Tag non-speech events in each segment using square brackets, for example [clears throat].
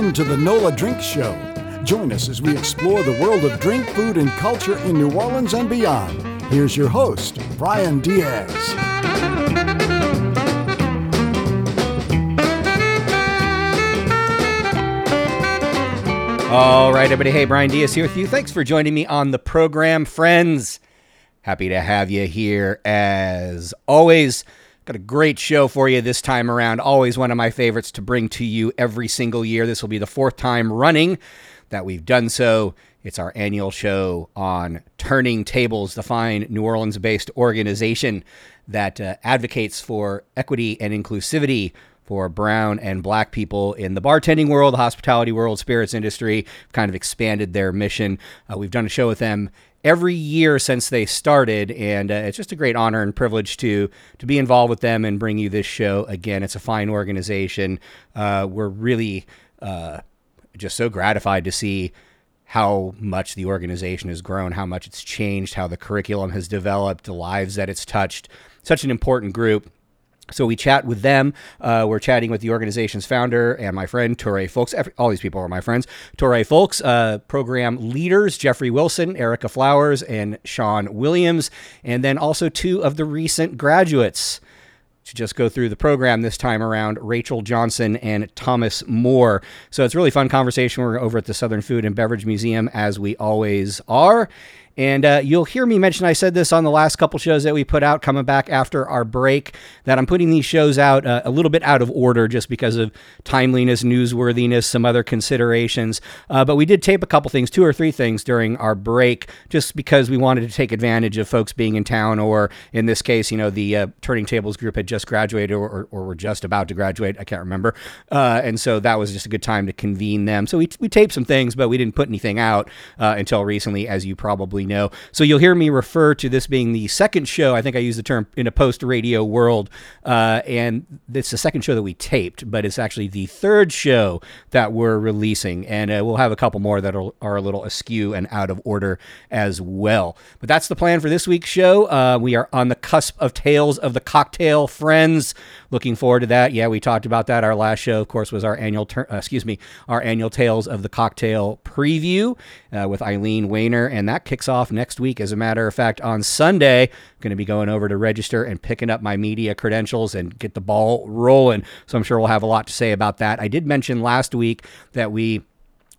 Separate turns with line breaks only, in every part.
Welcome to the NOLA Drink Show. Join us as we explore the world of drink, food, and culture in New Orleans and beyond. Here's your host, Bryan Dias.
All right, everybody. Hey, Bryan Dias here with you. Thanks for joining me on the program, friends. Happy to have you here as always. Got a great show for you this time around. Always one of my favorites to bring to you every single year. This will be the fourth time running that we've done so. It's our annual show on Turning Tables, the fine New Orleans based organization that uh, advocates for equity and inclusivity for brown and black people in the bartending world, the hospitality world, spirits industry. Kind of expanded their mission. Uh, we've done a show with them every year since they started, and uh, it's just a great honor and privilege to to be involved with them and bring you this show again. It's a fine organization. Uh, we're really uh, just so gratified to see how much the organization has grown, how much it's changed, how the curriculum has developed, the lives that it's touched. Such an important group. So we chat with them. Uh, we're chatting with the organization's founder and my friend Touré Folkes. All these people are my friends. Touré Folkes, uh, program leaders Geoffrey Wilson, Erika Flowers, and Sean Williams, and then also two of the recent graduates to just go through the program this time around Rachel Johnson and Thomas Moore. So it's really fun conversation. We're over at the Southern Food and Beverage Museum as we always are. And uh, you'll hear me mention, I said this on the last couple shows that we put out coming back after our break, that I'm putting these shows out uh, a little bit out of order just because of timeliness, newsworthiness, some other considerations. Uh, but we did tape a couple things, two or three things during our break, just because we wanted to take advantage of folks being in town, or in this case, you know, the uh, Turning Tables group had just graduated or, or, were just about to graduate. I can't remember. Uh, and so that was just a good time to convene them. So we, we taped some things, but we didn't put anything out uh, until recently, as you probably know. So you'll hear me refer to this being the second show. I think I use the term in a post radio world. Uh, and it's the second show that we taped, but it's actually the third show that we're releasing. And uh, we'll have a couple more that are, are, a little askew and out of order as well. But that's the plan for this week's show. Uh, we are on the cusp of Tales of the Cocktail Friends. Looking forward to that. Yeah, we talked about that. Our last show, of course, was our annual, ter- uh, excuse me, our annual Tales of the Cocktail preview uh, with Eileen Wayner. And that kicks off next week. As a matter of fact, on Sunday, I'm going to be going over to register and picking up my media credentials and get the ball rolling. So I'm sure we'll have a lot to say about that. I did mention last week that we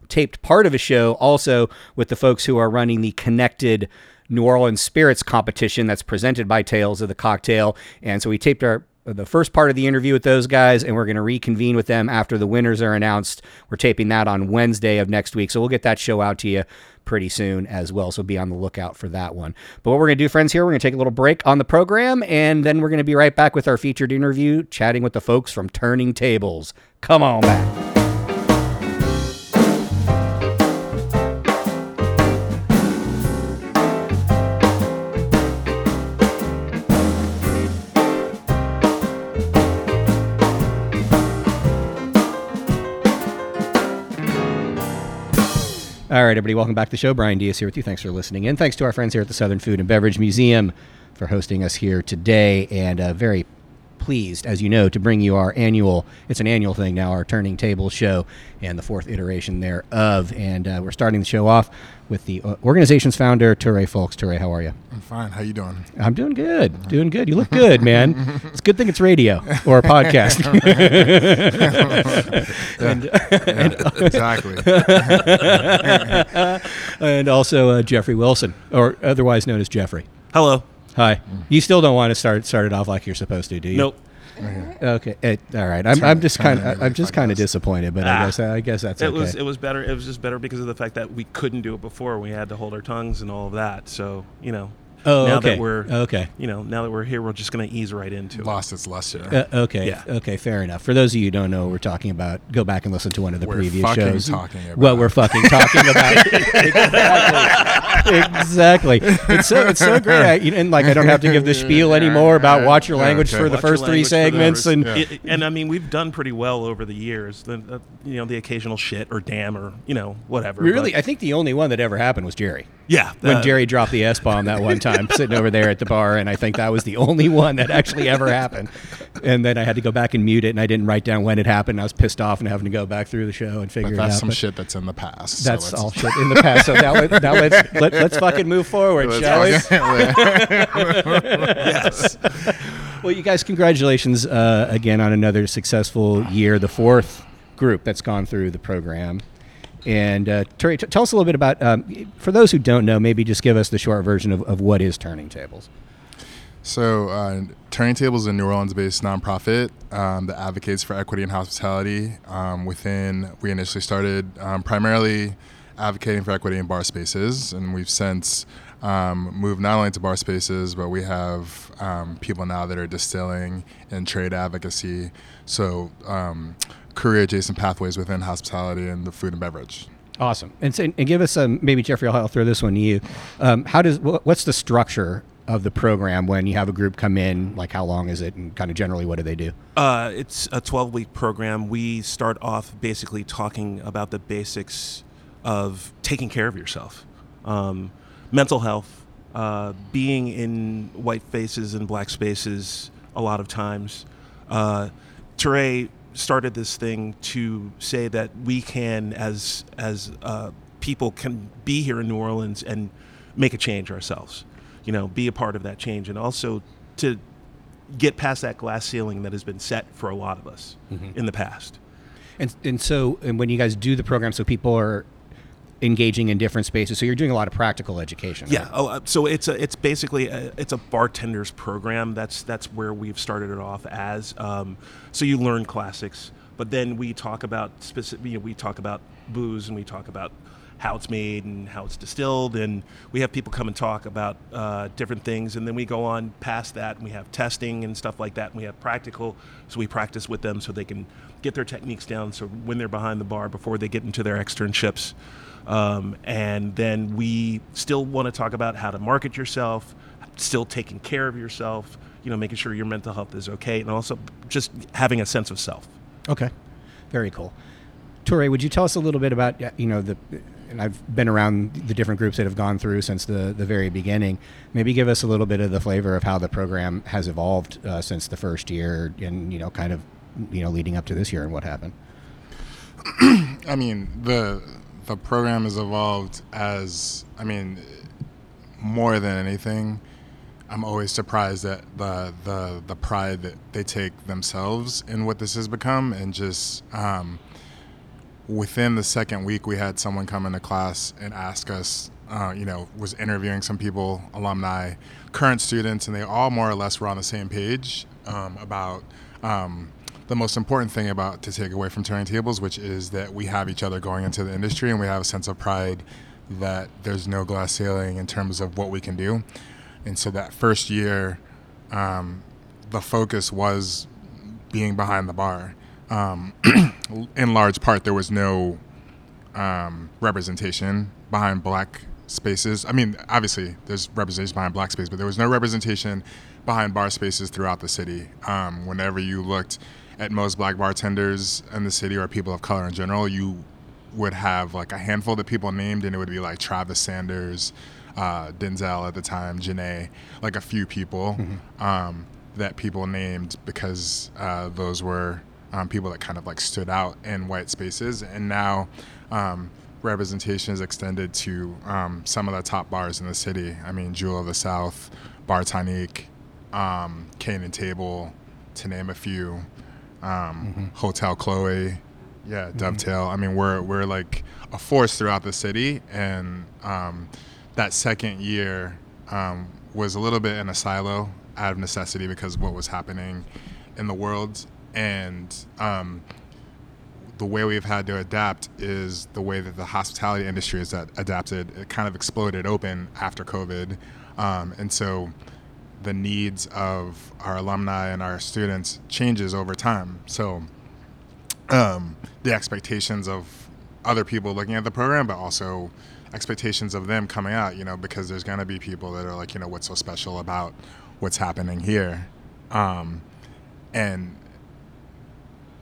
taped part of a show also with the folks who are running the connected New Orleans Spirits competition that's presented by Tales of the Cocktail. And so we taped our the first part of the interview with those guys, and we're going to reconvene with them after the winners are announced. We're taping that on Wednesday of next week, so we'll get that show out to you pretty soon as well. So be on the lookout for that one. But what we're going to do, friends, here, we're going to take a little break on the program, and then we're going to be right back with our featured interview, chatting with the folks from Turning Tables. Come on back. All right, everybody, welcome back to the show. Bryan Dias here with you. Thanks for listening in. Thanks to our friends here at the Southern Food and Beverage Museum for hosting us here today. And a very pleased, as you know, to bring you our annual, it's an annual thing now, our Turning Table show and the fourth iteration thereof. And uh, we're starting the show off with the uh, organization's founder, Touré Folkes. Touré, how are you?
I'm fine. How you doing?
I'm doing good. Doing good. You look good, man. [laughs] it's a good thing it's radio or a podcast. [laughs] [laughs]
and, yeah, exactly.
and also uh, Geoffrey Wilson, or otherwise known as Jeffrey.
Hello.
Hi. You still don't want to start start it off like you're supposed to, do you?
Nope.
Okay. It, all right. I'm, I'm just kind of I'm just kind of disappointed, but I
Ah.
guess I guess that's
It
okay.
was it was better. It was just better because of the fact that we couldn't do it before. We had to hold our tongues and all of that. So you know,
oh,
now
okay.
that we're
okay.
you know now that we're here, we're just gonna ease right into it.
Lost its luster.
Uh, okay.
Yeah.
Okay. Fair enough. For those of you who don't know, what we're talking about. Go back and listen to one of the
We're
previous
fucking
shows.
talking about.
What we're fucking talking about. [laughs] exactly. [laughs] Exactly. It's so it's so great. I, and like I don't have to give the spiel [laughs] anymore about watch your
Yeah,
language
okay.
for the
Watch your
first three
language for the
segments and
Yeah.
It- and I mean, we've done pretty well over the years. The, uh, you know, the occasional shit or damn or you know whatever.
really,
but-
I think the only one that ever happened was Jerry.
yeah.
when
uh,
Jerry dropped the S bomb that one time, [laughs] sitting over there at the bar, and I think that was the only one that actually ever happened. and then I had to go back and mute it, and I didn't write down when it happened. I was pissed off and having to go back through the show and figure
But
it
that's
out.
some
but
shit that's in the past.
That's
let's-
all shit in the past. So now, let, now let's let, let's fucking move forward,
let's
shall we? [laughs]
yes.
Well, you guys, congratulations uh, again on another successful year, the fourth group that's gone through the program. And uh, Touré, t- tell us a little bit about, um, for those who don't know, maybe just give us the short version of, of what is Turning Tables.
So, uh, Turning Tables is a New Orleans-based nonprofit um, that advocates for equity and hospitality. Um, within, we initially started um, primarily advocating for equity in bar spaces, and we've since um, moved not only to bar spaces, but we have um, people now that are distilling and trade advocacy. So, um, career adjacent pathways within hospitality and the food and beverage.
Awesome. And, so, and give us um, maybe Geoffrey. I'll, I'll throw this one to you. Um, how does wh- what's the structure of the program when you have a group come in? Like how long is it, and kind of generally what do they do?
Uh, it's a 12 week program. We start off basically talking about the basics of taking care of yourself, um, mental health, uh, being in white faces and black spaces a lot of times. Uh, Touré started this thing to say that we can, as as uh, people, can be here in New Orleans and make a change ourselves. You know, be a part of that change, and also to get past that glass ceiling that has been set for a lot of us in the past.
And and so and when you guys do the program, so people are engaging in different spaces. So you're doing a lot of practical education. right?
Yeah. Oh, uh, so it's a it's basically a, it's a bartender's program. That's that's where we've started it off as. Um, so you learn classics, but then we talk about specific. You know, we talk about booze and we talk about how it's made and how it's distilled, and we have people come and talk about uh, different things, and then we go on past that, and we have testing and stuff like that, and we have practical. So we practice with them so they can get their techniques down. So when they're behind the bar, before they get into their externships. Um, and then we still want to talk about how to market yourself, still taking care of yourself, you know, making sure your mental health is okay, and also just having a sense of self.
Okay. Very cool. Touré, would you tell us a little bit about you know the and I've been around the different groups that have gone through since the, the very beginning. Maybe give us a little bit of the flavor of how the program has evolved uh, since the first year, and you know, kind of you know, leading up to this year and what happened. [clears throat]
I mean, the the program has evolved as I mean, more than anything. I'm always surprised at the the the pride that they take themselves in what this has become, and just um, within the second week, we had someone come into class and ask us. Uh, you know, was interviewing some people, alumni, current students, and they all more or less were on the same page um, about um, the most important thing about to take away from turning tables, which is that we have each other going into the industry and we have a sense of pride that there's no glass ceiling in terms of what we can do. And so that first year, um, the focus was being behind the bar. Um, [clears throat] in large part, there was no um, representation behind black spaces. I mean, obviously, there's representation behind black space, but there was no representation behind bar spaces throughout the city. Um, whenever you looked at most black bartenders in the city or people of color in general, you would have like a handful that people named, and it would be like Travis Sanders, uh, Denzel at the time, Janae, like a few people um, that people named because uh, those were um, people that kind of like stood out in white spaces. And now um, representation is extended to um, some of the top bars in the city. I mean, Jewel of the South, Bar Tonique, um, Cane and Table, to name a few. Um, Hotel Chloe, yeah, Dovetail. I mean, we're we're like a force throughout the city, and um, that second year um, was a little bit in a silo out of necessity because of what was happening in the world, and um, the way we've had to adapt is the way that the hospitality industry has ad- adapted. It kind of exploded open after COVID, um, and so the needs of our alumni and our students changes over time. So um, the expectations of other people looking at the program, but also expectations of them coming out, you know, because there's going to be people that are like, you know, what's so special about what's happening here. Um, and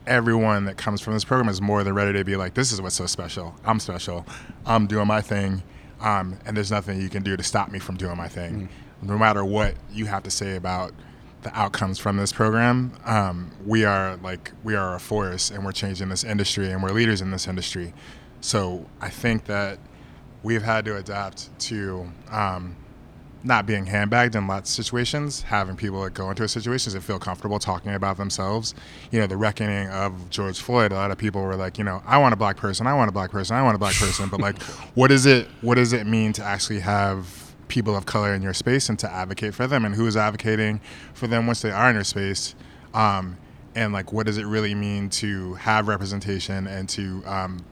everyone that comes from this program is more than ready to be like, this is what's so special. I'm special. I'm doing my thing. Um, and there's nothing you can do to stop me from doing my thing. No matter what you have to say about the outcomes from this program, um, we are like we are a force, and we're changing this industry, and we're leaders in this industry. So I think that we've had to adapt to um, not being handbagged in lots of situations, having people that go into situations and feel comfortable talking about themselves. You know, the reckoning of George Floyd, a lot of people were like, you know, I want a black person, I want a black person, I want a black person. But like, [laughs] what is it what does it mean to actually have people of color in your space and to advocate for them and who is advocating for them once they are in your space? Um, and like what does it really mean to have representation and to um,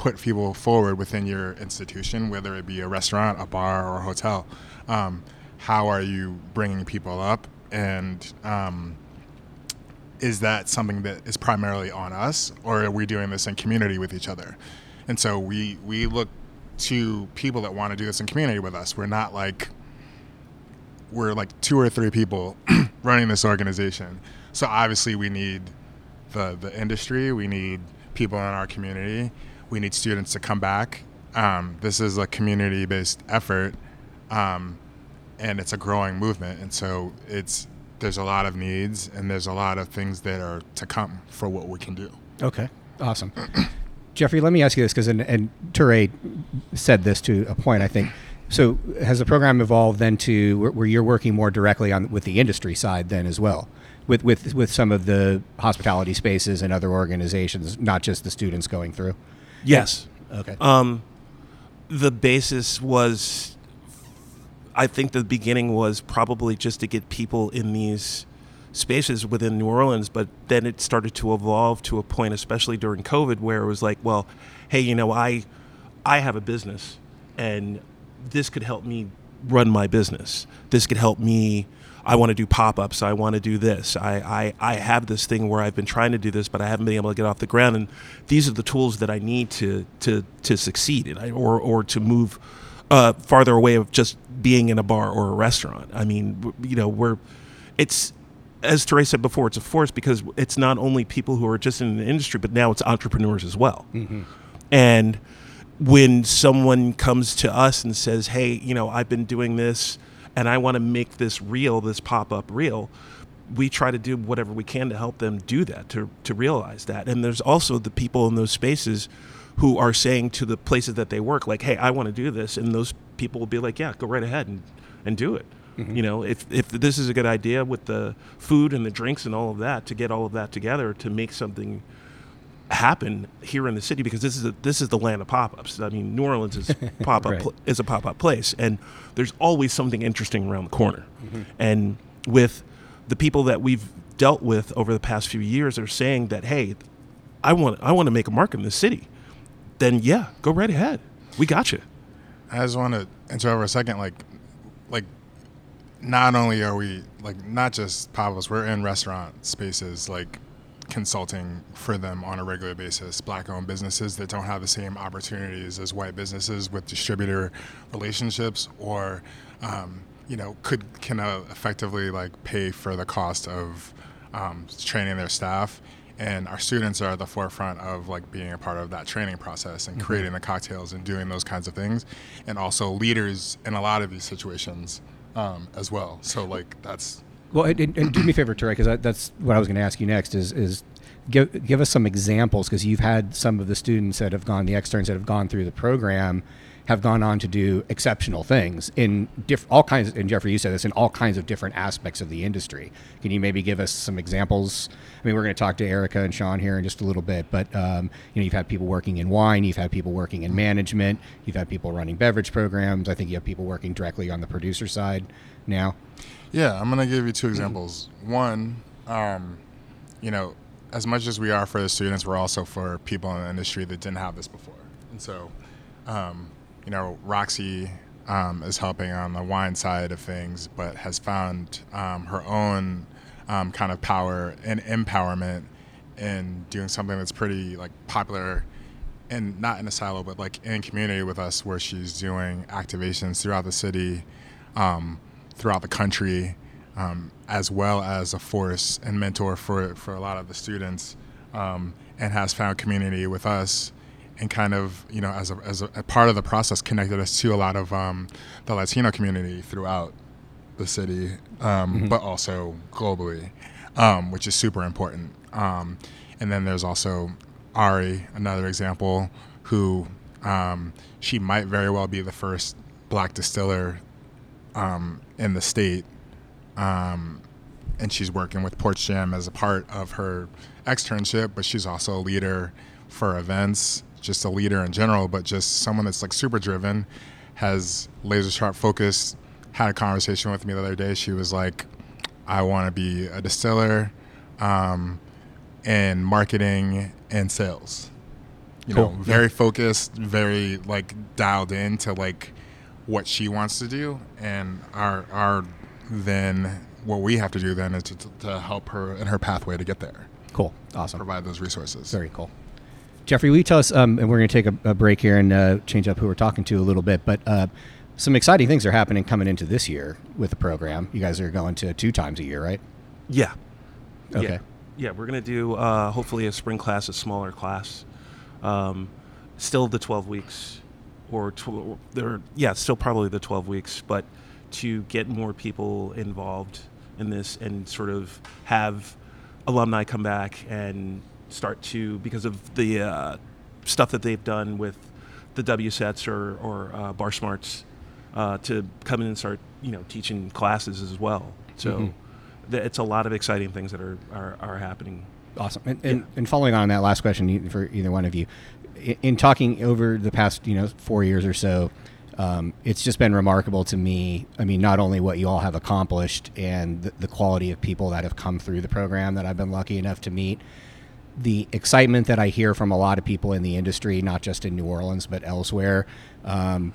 put people forward within your institution, whether it be a restaurant, a bar, or a hotel. Um, how are you bringing people up, and um, is that something that is primarily on us, or are we doing this in community with each other? And so we we look to people that want to do this in community with us. We're not like we're like two or three people [clears throat] running this organization. So obviously we need the the industry, we need people in our community, we need students to come back. Um, this is a community based effort, um, and it's a growing movement. And so it's there's a lot of needs and there's a lot of things that are to come for what we can do.
Okay, awesome. [clears throat] Geoffrey, let me ask you this because and, and Touré said this to a point. I think so. Has the program evolved then to where, where you're working more directly on with the industry side then as well? With, with, with some of the hospitality spaces and other organizations, not just the students going through.
Yes.
Okay.
Um, the basis was, I think the beginning was probably just to get people in these spaces within New Orleans, but then it started to evolve to a point, especially during COVID, where it was like, well, hey, you know, I, I have a business, and this could help me run my business. This could help me I want to do pop ups. I want to do this. I, I, I have this thing where I've been trying to do this, but I haven't been able to get off the ground. And these are the tools that I need to to to succeed or or to move uh, farther away of just being in a bar or a restaurant. I mean, you know, we're it's as Touré said before, it's a force because it's not only people who are just in the industry, but now it's entrepreneurs as well. Mm-hmm. And when someone comes to us and says, "Hey, you know, I've been doing this." and I want to make this real, this pop up real, we try to do whatever we can to help them do that, to, to realize that. And there's also the people in those spaces who are saying to the places that they work, like, hey, I want to do this. And those people will be like, yeah, go right ahead and, and do it. Mm-hmm. You know, if, if this is a good idea with the food and the drinks and all of that, to get all of that together to make something happen here in the city because this is a, this is the land of pop-ups. I mean, New Orleans is [laughs] pop up right. pl- is a pop-up place, and there's always something interesting around the corner. Mm-hmm. And with the people that we've dealt with over the past few years are saying that, hey, I want I want to make a mark in this city. Then yeah, go right ahead. We got you.
I just want to interrupt for a second, like, like, not only are we like not just pop-ups, we're in restaurant spaces, like consulting for them on a regular basis. Black owned businesses that don't have the same opportunities as white businesses with distributor relationships or, um, you know, could can uh, effectively like pay for the cost of um, training their staff. And our students are at the forefront of like being a part of that training process and mm-hmm. creating the cocktails and doing those kinds of things, and also leaders in a lot of these situations um, as well. So like that's
well, and, and, do me a favor, Touré, because that's what I was going to ask you next. Is is give give us some examples because you've had some of the students that have gone, the externs that have gone through the program, have gone on to do exceptional things in diff- all kinds. and Geoffrey, you said this in all kinds of different aspects of the industry. Can you maybe give us some examples? I mean, we're going to talk to Erika and Sean here in just a little bit, but um, you know, you've had people working in wine, you've had people working in management, you've had people running beverage programs. I think you have people working directly on the producer side now.
Yeah, I'm gonna give you two examples. One, um, you know, as much as we are for the students, we're also for people in the industry that didn't have this before. And so, um, you know, Roxy um, is helping on the wine side of things, but has found um, her own um, kind of power and empowerment in doing something that's pretty like popular and not in a silo, but like in community with us, where she's doing activations throughout the city. Um, throughout the country, um, as well as a force and mentor for for a lot of the students, um, and has found community with us, and kind of you know as a as a, a part of the process connected us to a lot of um, the Latino community throughout the city, um, but also globally, um, which is super important. Um, and then there's also Ari, another example, who um, she might very well be the first black distiller um, in the state. Um, and she's working with Porch Jam as a part of her externship, but she's also a leader for events, just a leader in general, but just someone that's like super driven, has laser sharp focus. Had a conversation with me the other day. She was like, I want to be a distiller um, in marketing and sales. You
Cool.
know, very focused, very like dialed in to like what she wants to do, and our our then what we have to do then is to, to help her in her pathway to get there,
Cool. Awesome.
provide those resources.
Very cool. Geoffrey, will you tell us, um, and we're going to take a, a break here and uh, change up who we're talking to a little bit, but uh, some exciting things are happening coming into this year with the program. You guys are going to two times a year, right?
Yeah.
Okay.
Yeah, yeah we're going to do uh, hopefully a spring class, a smaller class. Um, still the 12 weeks, or tw- there, yeah, still probably the 12 weeks, but to get more people involved in this and sort of have alumni come back and start to because of the uh, stuff that they've done with the WSETs or, or uh, BarSmarts uh, to come in and start you know teaching classes as well. So
Mhm.
th- it's a lot of exciting things that are, are, are happening.
Awesome. And, and, and following on that last question for either one of you, in, in talking over the past, you know, four years or so, um, it's just been remarkable to me. I mean, not only what you all have accomplished and the, the quality of people that have come through the program that I've been lucky enough to meet, the excitement that I hear from a lot of people in the industry, not just in New Orleans but elsewhere. Um,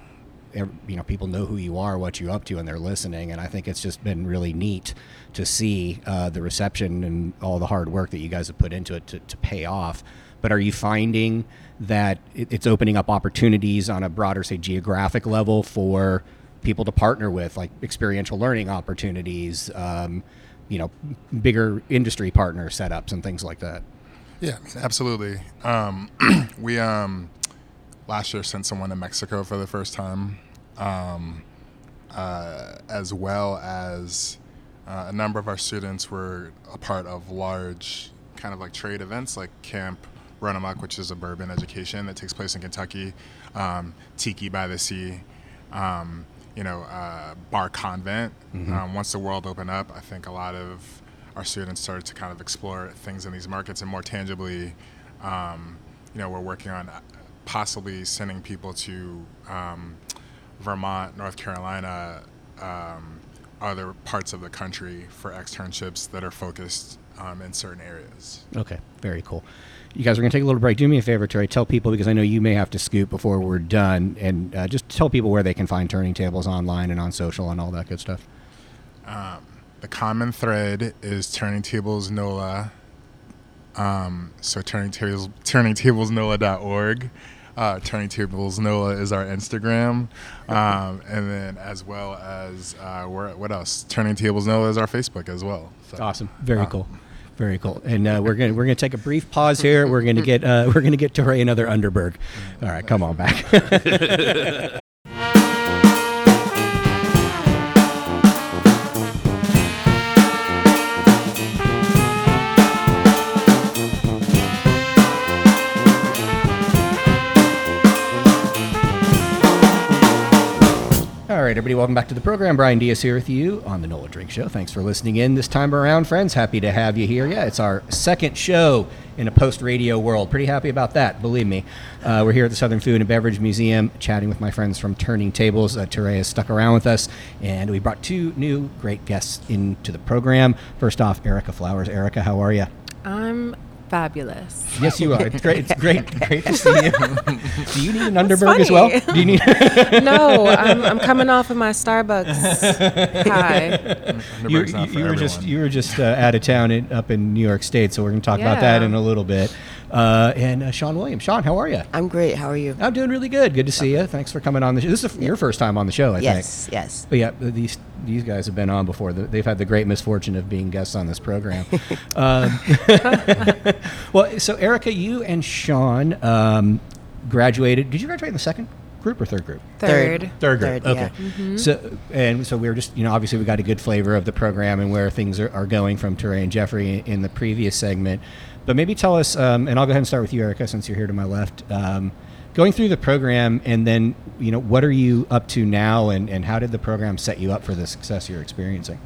you know, people know who you are, what you're up to, and they're listening. And I think it's just been really neat to see uh, the reception and all the hard work that you guys have put into it to, to pay off. But are you finding that it's opening up opportunities on a broader, say, geographic level for people to partner with, like experiential learning opportunities, um, you know, bigger industry partner setups and things like that?
Yeah, I mean, absolutely. Um, [clears throat] we um, last year sent someone to Mexico for the first time, um, uh, as well as uh, a number of our students were a part of large kind of like trade events like Camp Runamok, which is a bourbon education that takes place in Kentucky, um, Tiki by the Sea. Um, you know, uh, Bar Convent. Um, once the world opened up, I think a lot of our students started to kind of explore things in these markets and more tangibly, um, you know, we're working on uh, possibly sending people to um, Vermont, North Carolina, um, other parts of the country for externships that are focused um, in certain areas.
Okay, very cool. You guys are going to take a little break. Do me a favor, Touré. Tell people because I know you may have to scoot before we're done, and uh, just tell people where they can find Turning Tables online and on social and all that good stuff.
The common thread is Turning Tables NOLA. Um, so Turning Tables, turningtablesnola.org. Uh, Turning Tables NOLA is our Instagram, um, and then as well as uh, where, what else? Turning Tables NOLA is our Facebook as well. So,
Awesome, very cool, very cool. And uh, we're gonna we're gonna take a brief pause here. We're gonna get uh, we're gonna get Touré another Underberg. All right, come on back. [laughs] right, everybody, welcome back to the program. Bryan Dias here with you on the Nola Drink Show. Thanks for listening in this time around, friends. Happy to have you here. Yeah, it's our second show in a post radio world. Pretty happy about that, believe me. Uh, we're here at the Southern Food and Beverage Museum chatting with my friends from Turning Tables. Uh, has stuck around with us, and we brought two new great guests into the program. First off, Erika Flowers. Erika, how are you?
I'm fabulous.
Yes, you are. It's great. It's great. [laughs] Great to see you. Do you need an Underberg as well? Do you need? [laughs] [laughs]
no, I'm, I'm coming off of my Starbucks high.
you, you- you were just you were just uh, out of town in, up in New York State, so we're going to talk about that in a little bit. Uh, and uh, Sean Williams, Sean, how are you?
I'm great. How are you?
I'm doing really good. Good to see you. Thanks for coming on the show. This is your first time on the show, I
yes,
think.
yes. yes.
But yeah, these these guys have been on before. They've had the great misfortune of being guests on this program. [laughs] um, [laughs] well, so Erika, you and Sean um, graduated. Did you graduate in the second group or third group?
Third.
Third group.
Third,
okay.
yeah.
So and so we were just you know obviously we got a good flavor of the program and where things are, are going from Touré and Jeffrey in the previous segment, but maybe tell us um, and I'll go ahead and start with you, Erika, since you're here to my left. Um, going through the program and then you know what are you up to now and, and how did the program set you up for the success you're experiencing?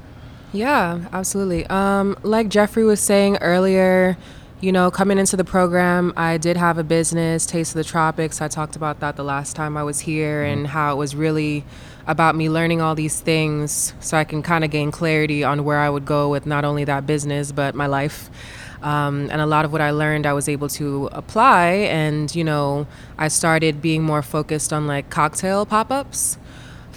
Yeah, absolutely. Um, like Geoffrey was saying earlier, you know, coming into the program, I did have a business, Taste of the Tropics. I talked about that the last time I was here and how it was really about me learning all these things so I can kind of gain clarity on where I would go with not only that business, but my life. Um, and a lot of what I learned, I was able to apply. And, you know, I started being more focused on like cocktail pop ups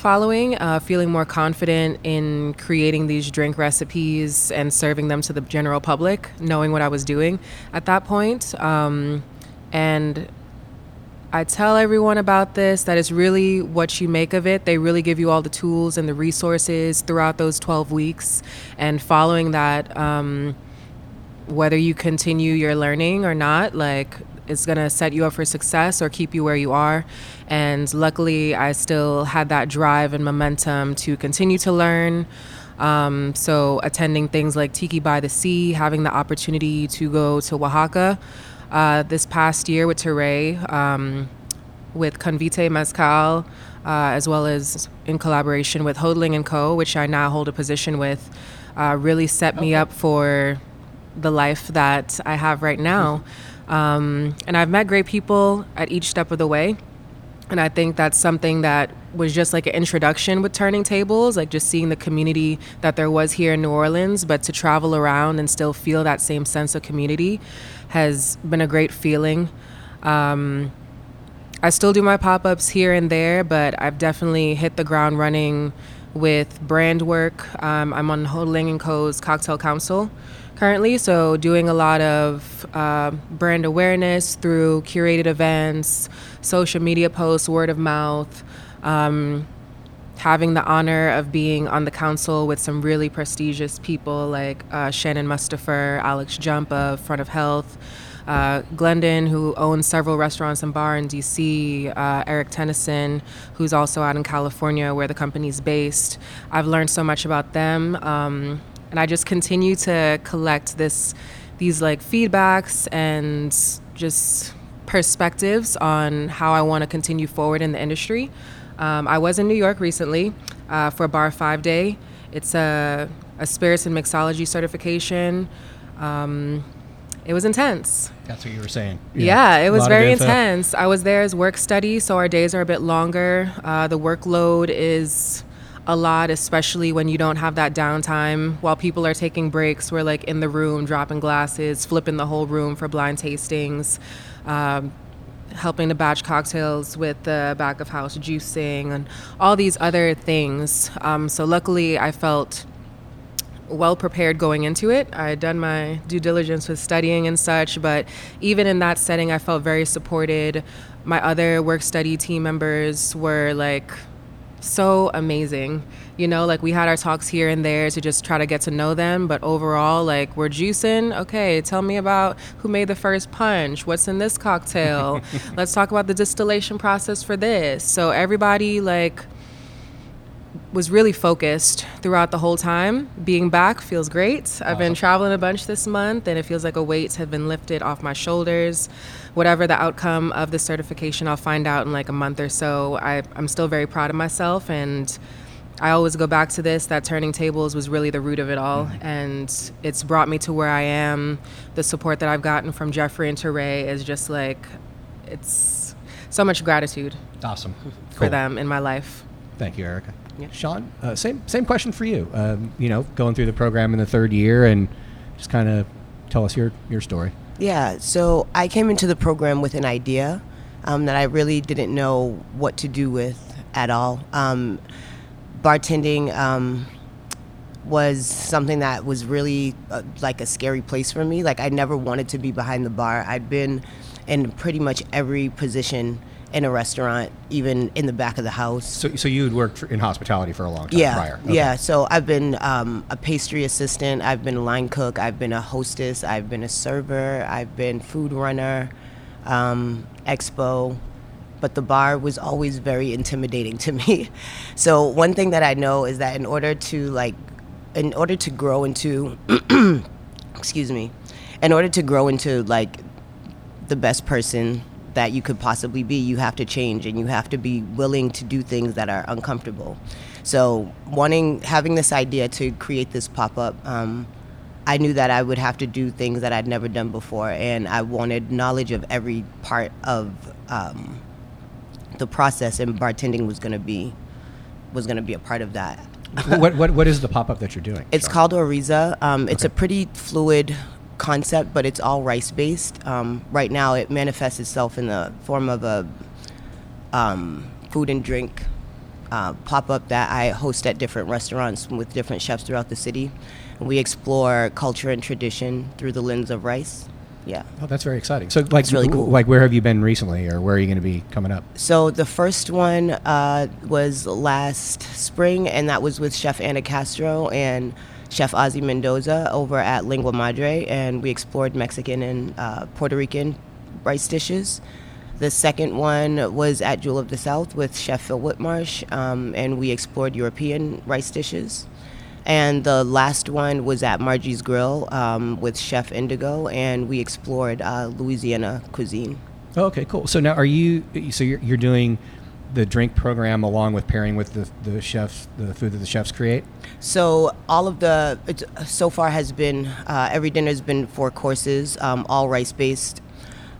following, uh, feeling more confident in creating these drink recipes and serving them to the general public, knowing what I was doing at that point. Um, and I tell everyone about this that it's really what you make of it. They really give you all the tools and the resources throughout those 12 weeks. And following that, um, whether you continue your learning or not, like it's gonna set you up for success or keep you where you are. And luckily, I still had that drive and momentum to continue to learn. Um, so attending things like Tiki by the Sea, having the opportunity to go to Oaxaca uh, this past year with Touré, um, with Convite Mezcal, uh, as well as in collaboration with Hotaling and Co., which I now hold a position with, uh, really set me up for the life that I have right now. Um, and I've met great people at each step of the way. And I think that's something that was just like an introduction with Turning Tables, like just seeing the community that there was here in New Orleans, but to travel around and still feel that same sense of community has been a great feeling. Um, I still do my pop ups here and there, but I've definitely hit the ground running with brand work. Um, I'm on Hotaling and Co.'s Cocktail Council currently, so doing a lot of uh, brand awareness through curated events, social media posts, word of mouth. Um, having the honor of being on the council with some really prestigious people like uh, Shannon Mustipher, Alex Jump of Front of Health, uh, Glendon, who owns several restaurants and bar in DC, uh, Eric Tennyson, who's also out in California where the company's based. I've learned so much about them, um, and I just continue to collect this, these like feedbacks and just perspectives on how I want to continue forward in the industry. Um, I was in New York recently uh, for Bar Five Day. It's a, a spirits and mixology certification. Um, it was intense.
That's what you were saying.
Yeah, it was very intense. I was there as work study, so our days are a bit longer. Uh, the workload is a lot, especially when you don't have that downtime. While people are taking breaks, we're like in the room, dropping glasses, flipping the whole room for blind tastings, um, helping to batch cocktails with the back of house juicing, and all these other things. Um, so, luckily, I felt well prepared going into it. I had done my due diligence with studying and such, but even in that setting, I felt very supported. My other work study team members were like so amazing. You know, like we had our talks here and there to just try to get to know them, but overall, like we're juicing. Okay, tell me about who made the first punch. What's in this cocktail? [laughs] Let's talk about the distillation process for this. So everybody like was really focused throughout the whole time. Being back feels great. I've been traveling a bunch this month, and it feels like a weight has been lifted off my shoulders. Whatever the outcome of the certification, I'll find out in like a month or so. I, I'm still very proud of myself, and I always go back to this that turning tables was really the root of it all, mm-hmm. and it's brought me to where I am. The support that I've gotten from Geoffrey and Touré is just like, it's so much gratitude
Awesome.
for
Cool.
them in my life.
Thank you, Erika.
Yeah.
Sean, uh, same same question for you. Um, you know, going through the program in the third year, and just kind of tell us your your story.
Yeah, so I came into the program with an idea um, that I really didn't know what to do with at all. Um, bartending um, was something that was really uh, like a scary place for me. Like, I never wanted to be behind the bar. I'd been in pretty much every position in a restaurant, even in the back of the house.
So, so you had worked in hospitality for a long time
Yeah,
prior. Okay.
yeah. So I've been um, a pastry assistant. I've been a line cook. I've been a hostess. I've been a server. I've been food runner, um, expo, but the bar was always very intimidating to [laughs] me. So one thing that I know is that in order to like, in order to grow into, [clears throat] excuse me, in order to grow into like the best person that you could possibly be, you have to change and you have to be willing to do things that are uncomfortable. So, wanting, having this idea to create this pop up, um, I knew that I would have to do things that I'd never done before, and I wanted knowledge of every part of um, the process, and bartending was going to be was going to be a part of that.
what, what, what is the pop up that you're doing?
It's
Sean?
called Oryza. Um, It's a pretty fluid concept, but it's all rice based. Um, right now, it manifests itself in the form of a um, food and drink uh, pop up that I host at different restaurants with different chefs throughout the city. And we explore culture and tradition through the lens of rice. Yeah.
Oh, that's very exciting. So, like,
really cool.
like, where have you been recently, or where are you going to be coming up?
So the first one uh, was last spring, and that was with Chef Ana Castro and Chef Ozzy Mendoza over at Lengua Madre, and we explored Mexican and uh, Puerto Rican rice dishes. The second one was at Jewel of the South with Chef Phil Whitmarsh, um, and we explored European rice dishes. And the last one was at Marjie's Grill um, with Chef Indigo, and we explored uh, Louisiana cuisine.
Oh, okay, cool. So now, are you? So you're, you're doing the drink program along with pairing with the the chefs, the food that the chefs create.
So all of the it's, so far has been uh, every dinner has been four courses, um, all rice based,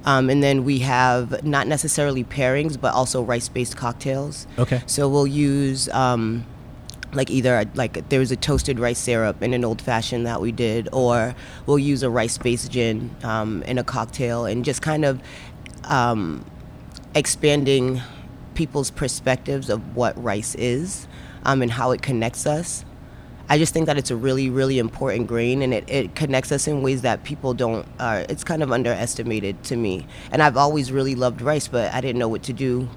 um, and then we have not necessarily pairings, but also rice based cocktails.
Okay.
So we'll use um, like either like there was a toasted rice syrup in an old fashioned that we did, or we'll use a rice based gin um, in a cocktail, and just kind of um, expanding people's perspectives of what rice is um, and how it connects us. I just think that it's a really, really important grain, and it, it connects us in ways that people don't. Uh, it's kind of underestimated to me, and I've always really loved rice, but I didn't know what to do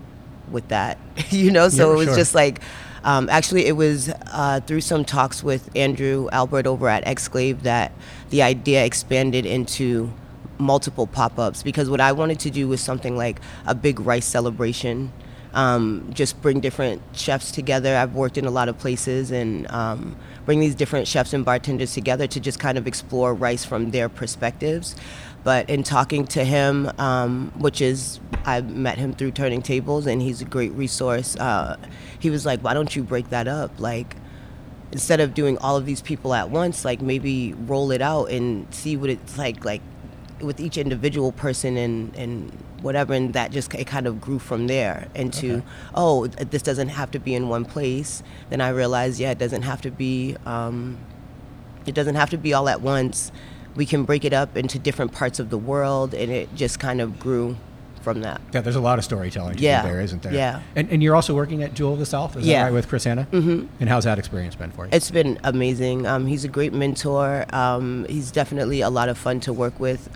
with that, [laughs] you know. So
Yeah,
it was
sure.
just like, um, actually, it was uh, through some talks with Andrew Albert over at Exclave that the idea expanded into multiple pop-ups because what I wanted to do was something like a big rice celebration. Um, just bring different chefs together. I've worked in a lot of places and um, bring these different chefs and bartenders together to just kind of explore rice from their perspectives. But in talking to him, um, which is I met him through Turning Tables, and he's a great resource. Uh, he was like, "Why don't you break that up? Like, instead of doing all of these people at once, like maybe roll it out and see what it's like, like with each individual person and and whatever." And that just it kind of grew from there into, oh, this doesn't have to be in one place. Then I realized, yeah, it doesn't have to be. Um, it doesn't have to be all at once. We can break it up into different parts of the world, and it just kind of grew from that.
Yeah, there's a lot of storytelling to
Yeah,
there, isn't there?
yeah.
And, and you're also working at Jewel of the South, is
Yeah.
that right, with Chris Hannah? Mm-hmm. And how's that experience been for you?
It's been amazing. Um, he's a great mentor. Um, he's definitely a lot of fun to work with.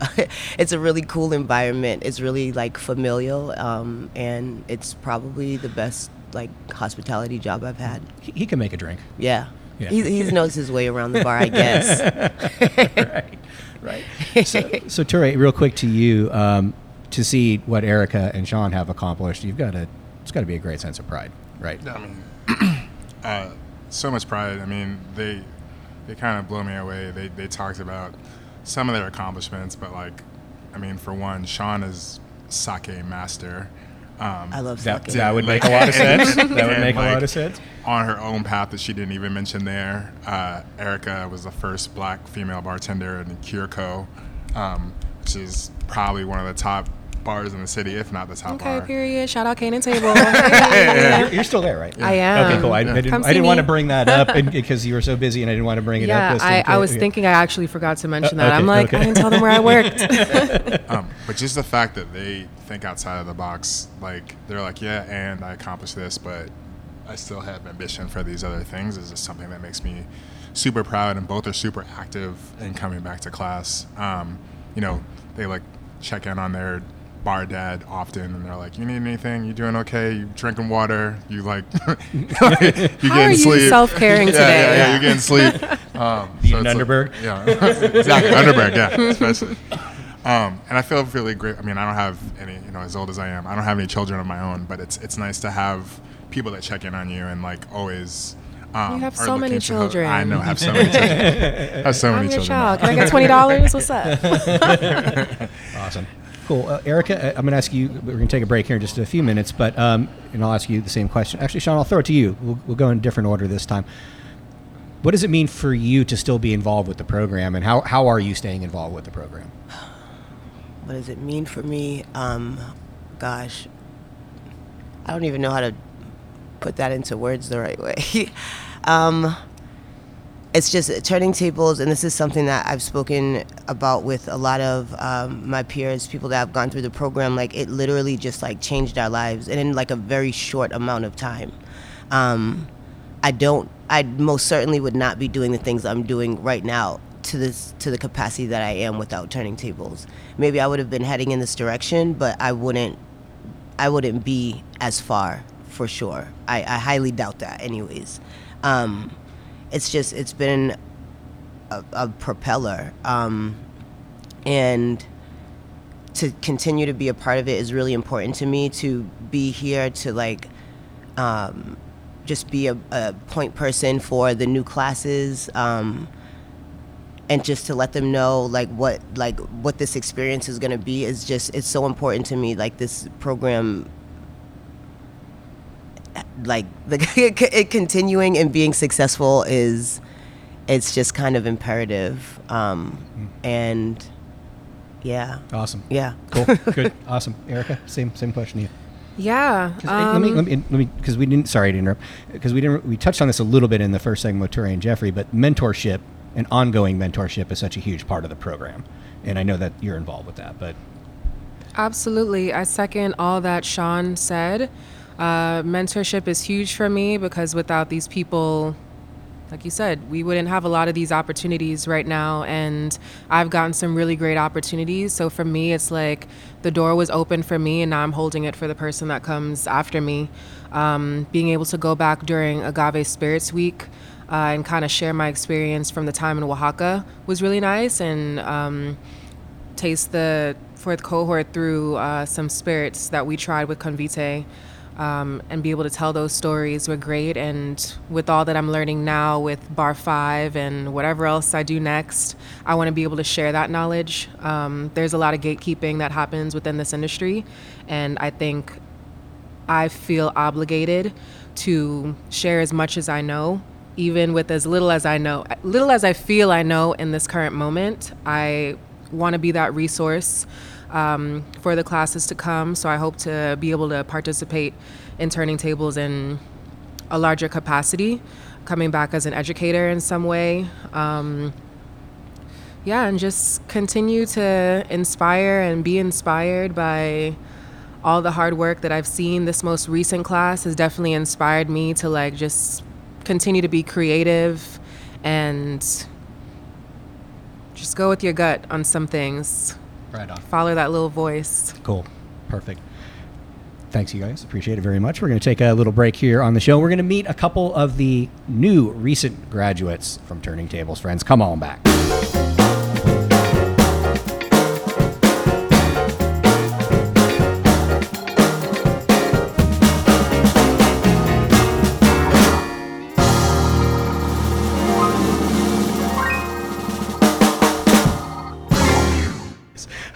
[laughs] it's a really cool environment. It's really like familial, um, and it's probably the best like hospitality job I've had.
he, he can make a drink.
Yeah,
Yeah.
He, he knows his way around the bar, I guess. [laughs]
right, right. So, so Touré, real quick to you, um, to see what Erika and Sean have accomplished, you've got to, it's got to be a great sense of pride, right?
I mean, [clears throat] uh, so much pride. I mean, they they kind of blow me away. They they talked about some of their accomplishments, but like, I mean, for one, Sean is sake master. Um,
I love
That,
sake.
that would make a [laughs] lot of sense. That would
and,
make a lot of sense.
On her own path that she didn't even mention there, uh, Erika was the first black female bartender in Curco, um, which is probably one of the top bars in the city, if not the top
Okay,
bar.
period. Shout out Cane and [laughs] Table.
You're, you're still there, right?
I am.
Okay, cool. I, I didn't, I didn't want to bring that up and, [laughs] because you were so busy and I didn't want to bring it
yeah,
up. just in
I, I was
yeah.
thinking I actually forgot to mention
Uh,
that. I'm like,
okay.
I didn't tell them where I worked. [laughs]
Um, but just the fact that they think outside of the box, like they're like, yeah, and I accomplished this, but I still have ambition for these other things, is just something that makes me super proud. And both are super active in coming back to class. Um, you know, they like check in on their bar dad often, and they're like, "You need anything? You doing okay? You drinking water? You like, [laughs] you
How
getting
are you self-caring
yeah, [laughs]
today?
Yeah, yeah,
Yeah.
you getting sleep? [laughs] Um,
Eating
it's like-
Underberg?
yeah, exactly. Underberg, yeah, especially. Um, and I feel really great. I mean, I don't have any, you know, as old as I am, I don't have any children of my own, but it's it's nice to have people that check in on you and like always. Um,
You have so many
looking to help-
children.
I know, I have so many children. have so
I'm
many
your
children.
child. Can I get twenty dollars? What's up?
Awesome. Cool. Uh, Erika, I- I'm going to ask you, we're going to take a break here in just a few minutes, but, um, and I'll ask you the same question. Actually, Sean, I'll throw it to you. We'll, we'll go in a different order this time. What does it mean for you to still be involved with the program, and how, how are you staying involved with the program? [sighs]
What does it mean for me? Um, gosh, I don't even know how to put that into words the right way. [laughs] um, it's just turning tables, and this is something that I've spoken about with a lot of um, my peers, people that have gone through the program. Like it literally just like changed our lives, and in like a very short amount of time. Um, I don't. I most certainly would not be doing the things I'm doing right now to this to the capacity that I am without turning tables. Maybe I would have been heading in this direction, but I wouldn't. I wouldn't be as far for sure. I, I highly doubt that, anyways. Um, it's just it's been a, a propeller, um, and to continue to be a part of it is really important to me. To be here to like. Um, just be a, a point person for the new classes um, and just to let them know like what like what this experience is going to be is just it's so important to me like this program like the [laughs] it continuing and being successful is it's just kind of imperative um, and yeah
Awesome.
yeah
Cool. [laughs] Good. Awesome. Erika, same same question to you.
Yeah.
'Cause, let me
um,
let me let me because we didn't. Sorry to interrupt. Because we didn't. We touched on this a little bit in the first segment with Touré and Geoffrey, but mentorship and ongoing mentorship is such a huge part of the program, and I know that you're involved with that. But
Absolutely. I second all that Sean said. Uh, mentorship is huge for me because without these people, like you said, we wouldn't have a lot of these opportunities right now. And I've gotten some really great opportunities. So for me, it's like the door was open for me, and now I'm holding it for the person that comes after me. Um, being able to go back during Agave Spirits Week. Uh, and kind of share my experience from the time in Oaxaca was really nice, and um, taste the fourth cohort through uh, some spirits that we tried with Convite um, and be able to tell those stories were great. And with all that I'm learning now with Bar 5 and whatever else I do next, I want to be able to share that knowledge. Um, there's a lot of gatekeeping that happens within this industry. And I think I feel obligated to share as much as I know, even with as little as I know, little as I feel I know in this current moment. I want to be that resource um, for the classes to come. So I hope to be able to participate in turning tables in a larger capacity, coming back as an educator in some way. Um, yeah, and just continue to inspire and be inspired by all the hard work that I've seen. This most recent class has definitely inspired me to like just continue to be creative and just go with your gut on some things.
Right on.
Follow that little voice.
Cool. Perfect. Thanks, you guys. Appreciate it very much. We're going to take a little break here on the show. We're going to meet a couple of the new recent graduates from Turning Tables, friends. Come on back.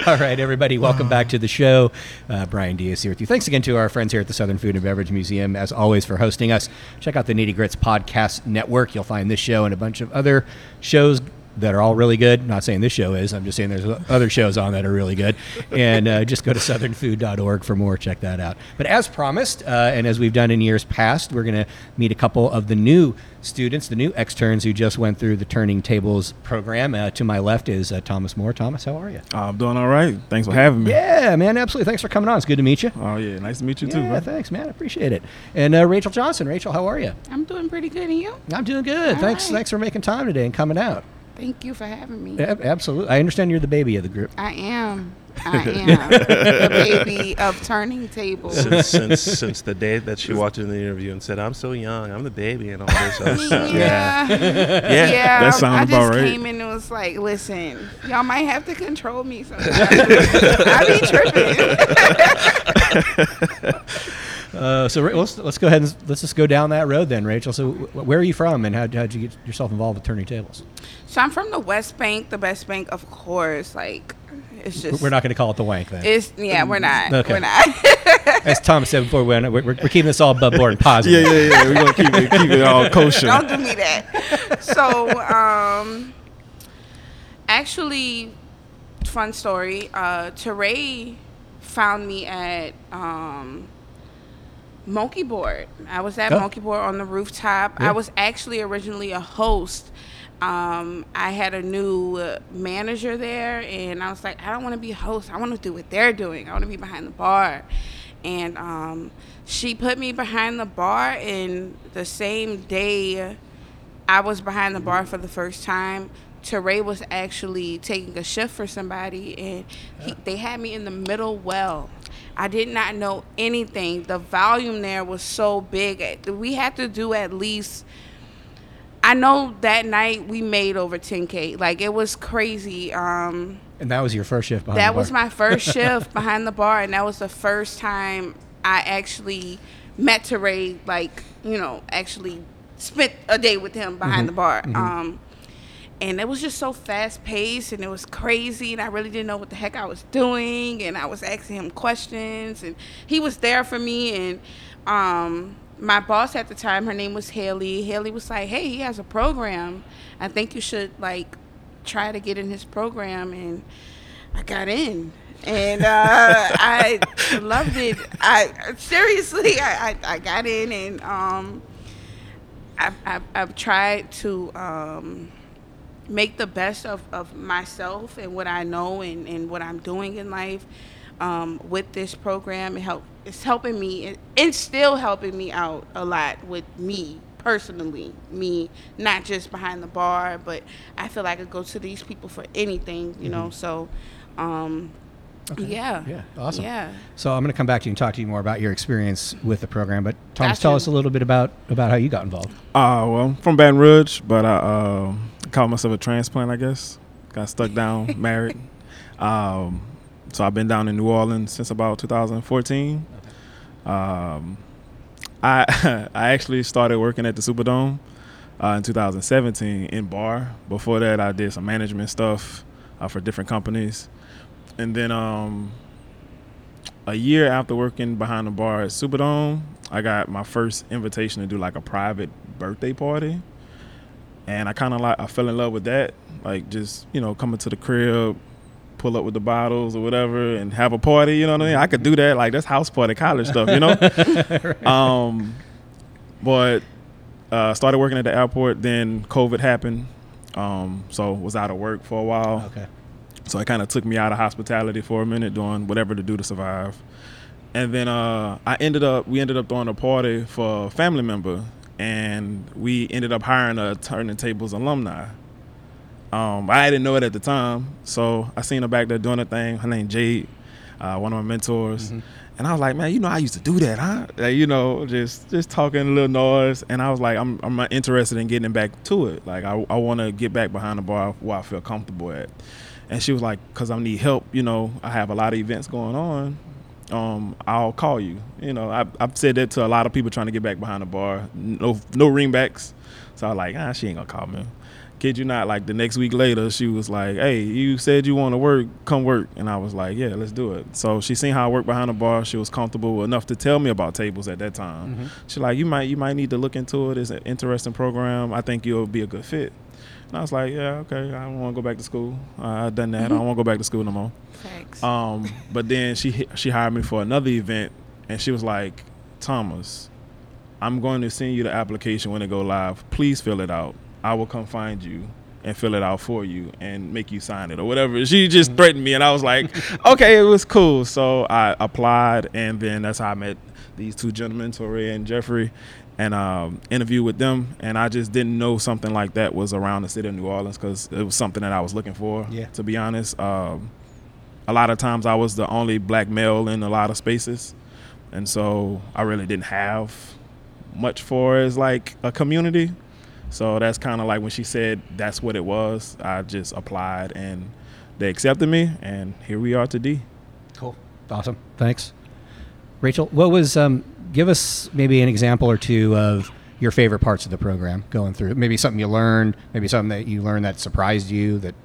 [laughs] All right, everybody, welcome back to the [sighs] show. Uh, Bryan Dias here with you. Thanks again to our friends here at the Southern Food and Beverage Museum, as always, for hosting us. Check out the Nitty Grits Podcast Network. You'll find this show and a bunch of other shows that are all really good. Not saying this show is, I'm just saying there's other shows on that are really good. And uh, just go to southernfood.org for more. Check that out. But as promised, uh, and as we've done in years past, we're going to meet a couple of the new students, the new externs who just went through the Turning Tables program. Uh, to my left is uh, Thomas Moore. Thomas, how are you?
I'm doing all right. Thanks for having me.
Yeah, man, absolutely. Thanks for coming on. It's good to meet you.
Oh yeah, nice to meet you too,
yeah, thanks, man. I appreciate it. And uh, Rachel Johnson. Rachel, how are you?
I'm doing pretty good, and you?
I'm doing good.
All
thanks,
right.
thanks for making time today and coming out.
Thank you for having me.
Ab- Absolutely. I understand you're the baby of the group.
I am. [laughs] I am the baby of turning tables.
since, since since the day that she walked in the interview and said, "I'm so young, I'm the baby," and all this. I was, uh,
Yeah.
yeah.
Yeah,
That
I
sounds about right.
I just came in and was like, "Listen, y'all might have to control me sometimes. [laughs] I be tripping." [laughs]
Uh, so let's let's go ahead and let's just go down that road then, Rachel. So where are you from, and how how'd you get yourself involved with turning tables?
So I'm from the West Bank, the West Bank, of course. Like, it's just
We're not going to call it the wank then.
It's yeah, we're not.
Okay.
We're not. [laughs]
As Tom said before, we're, we're, we're keeping this all above board and
Yeah,
positive.
yeah, yeah. We're gonna keep it, keep it all kosher.
Don't do me that. So, um, actually, fun story. Uh, Touré found me at um, Monkey Board. I was at
Oh.
Monkey Board on the rooftop.
Yeah.
I was actually originally a host. Um, I had a new uh, manager there, and I was like, I don't want to be a host. I want to do what they're doing. I want to be behind the bar. And um, she put me behind the bar, and the same day I was behind the bar for the first time. Touré was actually taking a shift for somebody, and he, they had me in the middle well. I did not know anything. The volume there was so big. We had to do at least. I know that night we made over 10k. Like it was crazy. Um,
And that was your first shift behind
that was my first [laughs] shift behind the bar, and that was the first time I actually met Touré. Like you know, actually spent a day with him behind the bar. Um, and it was just so fast paced, and it was crazy, and I really didn't know what the heck I was doing, and I was asking him questions, and he was there for me, and um, my boss at the time, her name was Haley. Haley was like, "Hey, he has a program. I think you should like try to get in his program." And I got in, and uh, [laughs] I loved it. I seriously, I, I, I got in, and um, I've, I've, I've tried to um, make the best of, of myself and what I know and, and what I'm doing in life um, with this program. It help, it's helping me, it, it's still helping me out a lot with me personally. Me, not just behind the bar, but I feel like I could go to these people for anything, you know. So, um, yeah.
Yeah, awesome.
Yeah.
So I'm going to come back to you and talk to you more about your experience with the program. But Thomas,
Got
tell us a little bit about about how you got involved.
Uh, well, I'm from Baton Rouge, but I uh, called myself a transplant, I guess. Got stuck down, [laughs] married. Um, so I've been down in New Orleans since about 2014. Um, I [laughs] I actually started working at the Superdome uh, in 2017 in bar. Before that, I did some management stuff uh, for different companies, and then um, a year after working behind the bar at Superdome, I got my first invitation to do like a private birthday party, and I kind of like I fell in love with that. Like just you know coming to the crib, pull up with the bottles or whatever, and have a party. You know what I mean? I could do that. Like that's house party college stuff. You know. [laughs] [laughs] um, but uh, started working at the airport. Then COVID happened, um, so was out of work for a while.
Okay.
So it kind of took me out of hospitality for a minute, doing whatever to do to survive. And then uh, I ended up, we ended up throwing a party for a family member, and we ended up hiring a Turning Tables alumni. Um, I didn't know it at the time, so I seen her back there doing her thing. Her name Jade, uh, one of my mentors, and I was like, man, you know, I used to do that, huh? Like, you know, just just talking a little noise, and I was like, I'm I'm interested in getting back to it. Like, I I want to get back behind the bar where I feel comfortable at. And she was like, because I need help, you know, I have a lot of events going on. Um, I'll call you. You know, I, I've said that to a lot of people trying to get back behind the bar. No, no ringbacks. So I was like, ah, she ain't gonna call me. Kid you not, like the next week later, she was like, hey, you said you want to work, come work. And I was like, yeah, let's do it. So she seen how I work behind the bar. She was comfortable enough to tell me about tables at that time. She's like, you might, you might need to look into it. It's an interesting program. I think you'll be a good fit. And I was like, yeah, okay. I don't want to go back to school. Uh, I've done that. I don't want to go back to school no more.
Thanks.
Um, but then she she hired me for another event, and she was like, Thomas, I'm going to send you the application when it go live. Please fill it out. I will come find you and fill it out for you and make you sign it or whatever. She just threatened me, and I was like, [laughs] okay, it was cool. So I applied, and then that's how I met these two gentlemen, Touré and Geoffrey. and um, interview with them. And I just didn't know something like that was around the city of New Orleans because it was something that I was looking for.
Yeah.
To be honest, um, a lot of times I was the only black male in a lot of spaces, and so I really didn't have much for as like a community. So that's kind of like when she said that's what it was. I just applied and they accepted me, and here we are today.
Cool. Awesome. Thanks. Rachel, what was, um, give us maybe an example or two of your favorite parts of the program going through. Maybe something you learned, maybe something that you learned that surprised you, that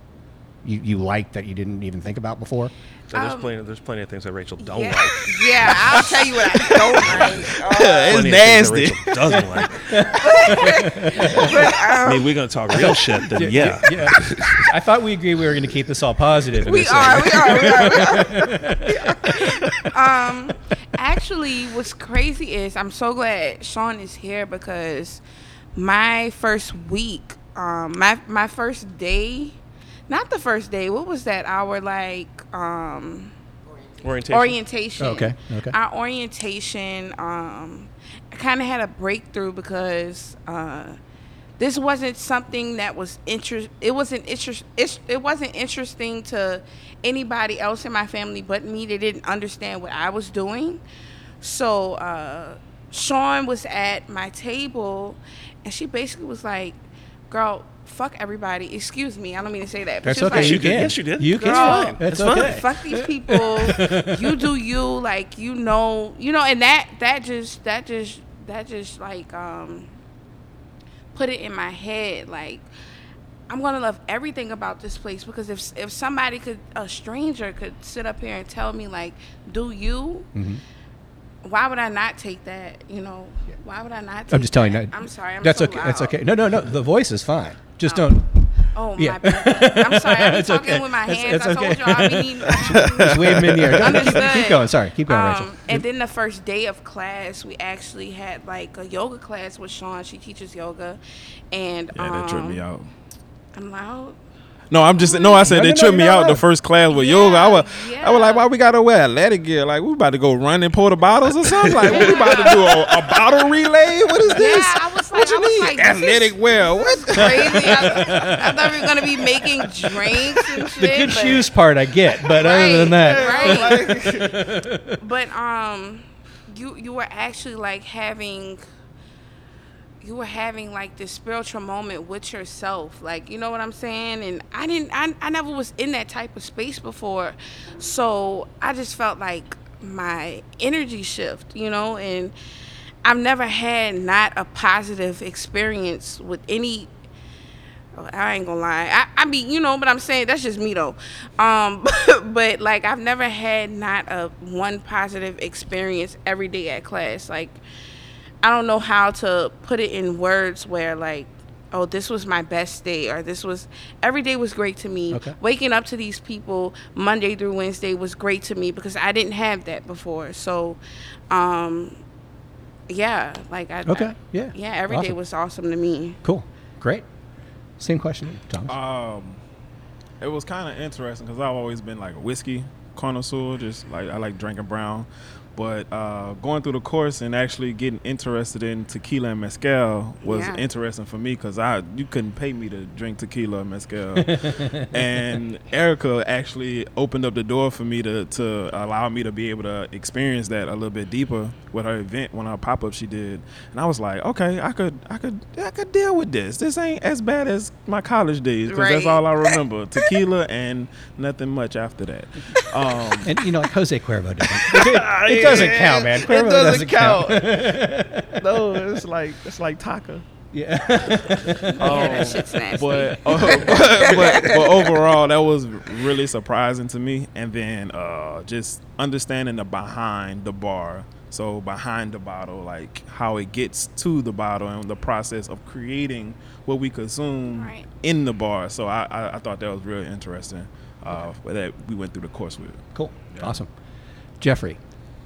you, you liked that you didn't even think about before.
So there's
Um,
plenty. There's plenty of things that Rachel don't
yeah.
like. [laughs]
yeah, I'll tell you what I don't [laughs] like. Oh,
Plenty of that Rachel doesn't like.
but,
I
um,
mean, we're gonna talk real shit. Then yeah.
yeah. I thought we agreed we were going to keep this all positive. in
we are, we are, we are, we are. [laughs] um, actually, what's crazy is I'm so glad Sean is here because my first week, um, my my first day, not the first day. What was that? Our like um
Orientation.
orientation.
Oh, okay, okay.
Our orientation, um, I kind of had a breakthrough because uh, this wasn't something that was interest. It wasn't interest. It wasn't interesting to anybody else in my family but me. They didn't understand what I was doing. So uh, Sean was at my table, and she basically was like, "Girl." Fuck everybody. Excuse me. I don't mean to say that. But
That's okay.
like,
you can.
Yes, you did.
You can.
Girl,
It's fine. It's
it's fine.
fuck these people you do you like you know you know and that that just that just that just like um put it in my head like i'm gonna love everything about this place because if if somebody could a stranger could sit up here and tell me like do you
Mm-hmm.
why would i not take that you know why would i not take
I'm just telling
that?
you.
i'm sorry I'm
that's
so
okay. That's okay. No, no, no. The voice is fine. Just
Oh.
don't.
oh
Yeah.
my bad i'm sorry i'm
It's [laughs]
talking
okay.
with my hands
it's
i
okay.
told y'all i be needing
Just wave them in the air. No, no, keep, keep going. Sorry. Keep going, Rachel.
Um, and then the first day of class, we actually had like a yoga class with Sean. She teaches yoga, and
Yeah, that tripped me
um,
out.
I'm loud.
No, I'm just no. I said
No,
they
no, no,
tripped me out the first class with
Yeah,
yoga. I was, I was like, why we gotta wear athletic gear? Like we about to go run and pour the bottles or something? Like what we about to do a, a bottle relay? What is this?
Yeah, I was
what
like-
you
I was
need?
like,
athletic wear? What?
Crazy. I, I [laughs] thought we were gonna be making drinks and shit.
The good
but-
shoes part I get, but other than that,
right. [laughs] but um, you you were actually like having. You were having like this spiritual moment with yourself, like you know what I'm saying. And I didn't, I, I never was in that type of space before, so I just felt like my energy shift, you know. And I've never had not a positive experience with any Oh, I ain't gonna lie. I, I mean, you know, but I'm saying that's just me though. Um, [laughs] but like I've never had not a one positive experience every day at class. Like I don't know how to put it in words where like, oh, this was my best day or this was every day was great to me.
Okay.
Waking up to these people Monday through Wednesday was great to me because I didn't have that before. So, um, yeah, like I
Okay,
I-
yeah.
yeah, every day
Awesome.
was awesome to me.
cool, great. Same question, Thomas.
Um, it was kind of interesting because I've always been like a whiskey connoisseur. Just like I like drinking brown, but uh, going through the course and actually getting interested in tequila and mezcal was
Yeah.
interesting for me because I you couldn't pay me to drink tequila and mezcal, [laughs] and Erika actually opened up the door for me to to allow me to be able to experience that a little bit deeper with her event when her pop up she did, and I was like, okay, I could I could I could deal with this. This ain't as bad as my college days because that's all I remember: [laughs] tequila and nothing much after that. [laughs] Um,
and you know, like Jose Cuervo doesn't. It, it doesn't count, man. Cuervo
it
doesn't, count. [laughs]
no, it's like it's like taco.
yeah.
yeah, [laughs] that shit's nasty.
But, uh, [laughs] but, but but overall, that was really surprising to me. And then uh, just understanding the behind the bar, so behind the bottle, like how it gets to the bottle and the process of creating what we consume
Right.
in the bar. So I, I, I thought that was really interesting. Uh, that we went through the course with.
Cool. Awesome. Geoffrey,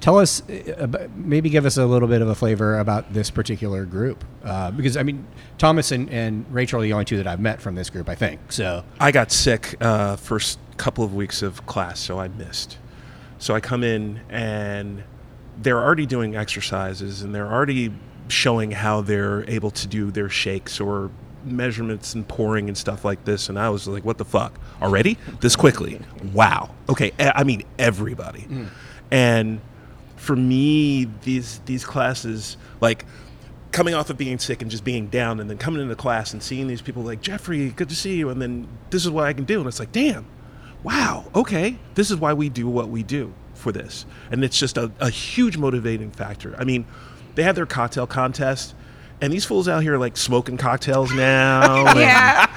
tell us, uh, maybe give us a little bit of a flavor about this particular group. Uh, because, I mean, Thomas and, and Rachel are the only two that I've met from this group, I think. So,
I got sick uh, first couple of weeks of class, so I missed. So I come in and they're already doing exercises and they're already showing how they're able to do their shakes or measurements and pouring and stuff like this. And I was like, what the fuck? Already? This quickly? Wow. Okay. I mean, everybody. And for me, these these classes, like coming off of being sick and just being down, and then coming into class and seeing these people like Geoffrey, good to see you, and then this is what I can do, and it's like, damn, wow, okay, this is why we do what we do for this, and it's just a, a huge motivating factor. I mean, they have their cocktail contest. And these fools out here like smoking cocktails now. [laughs]
Yeah.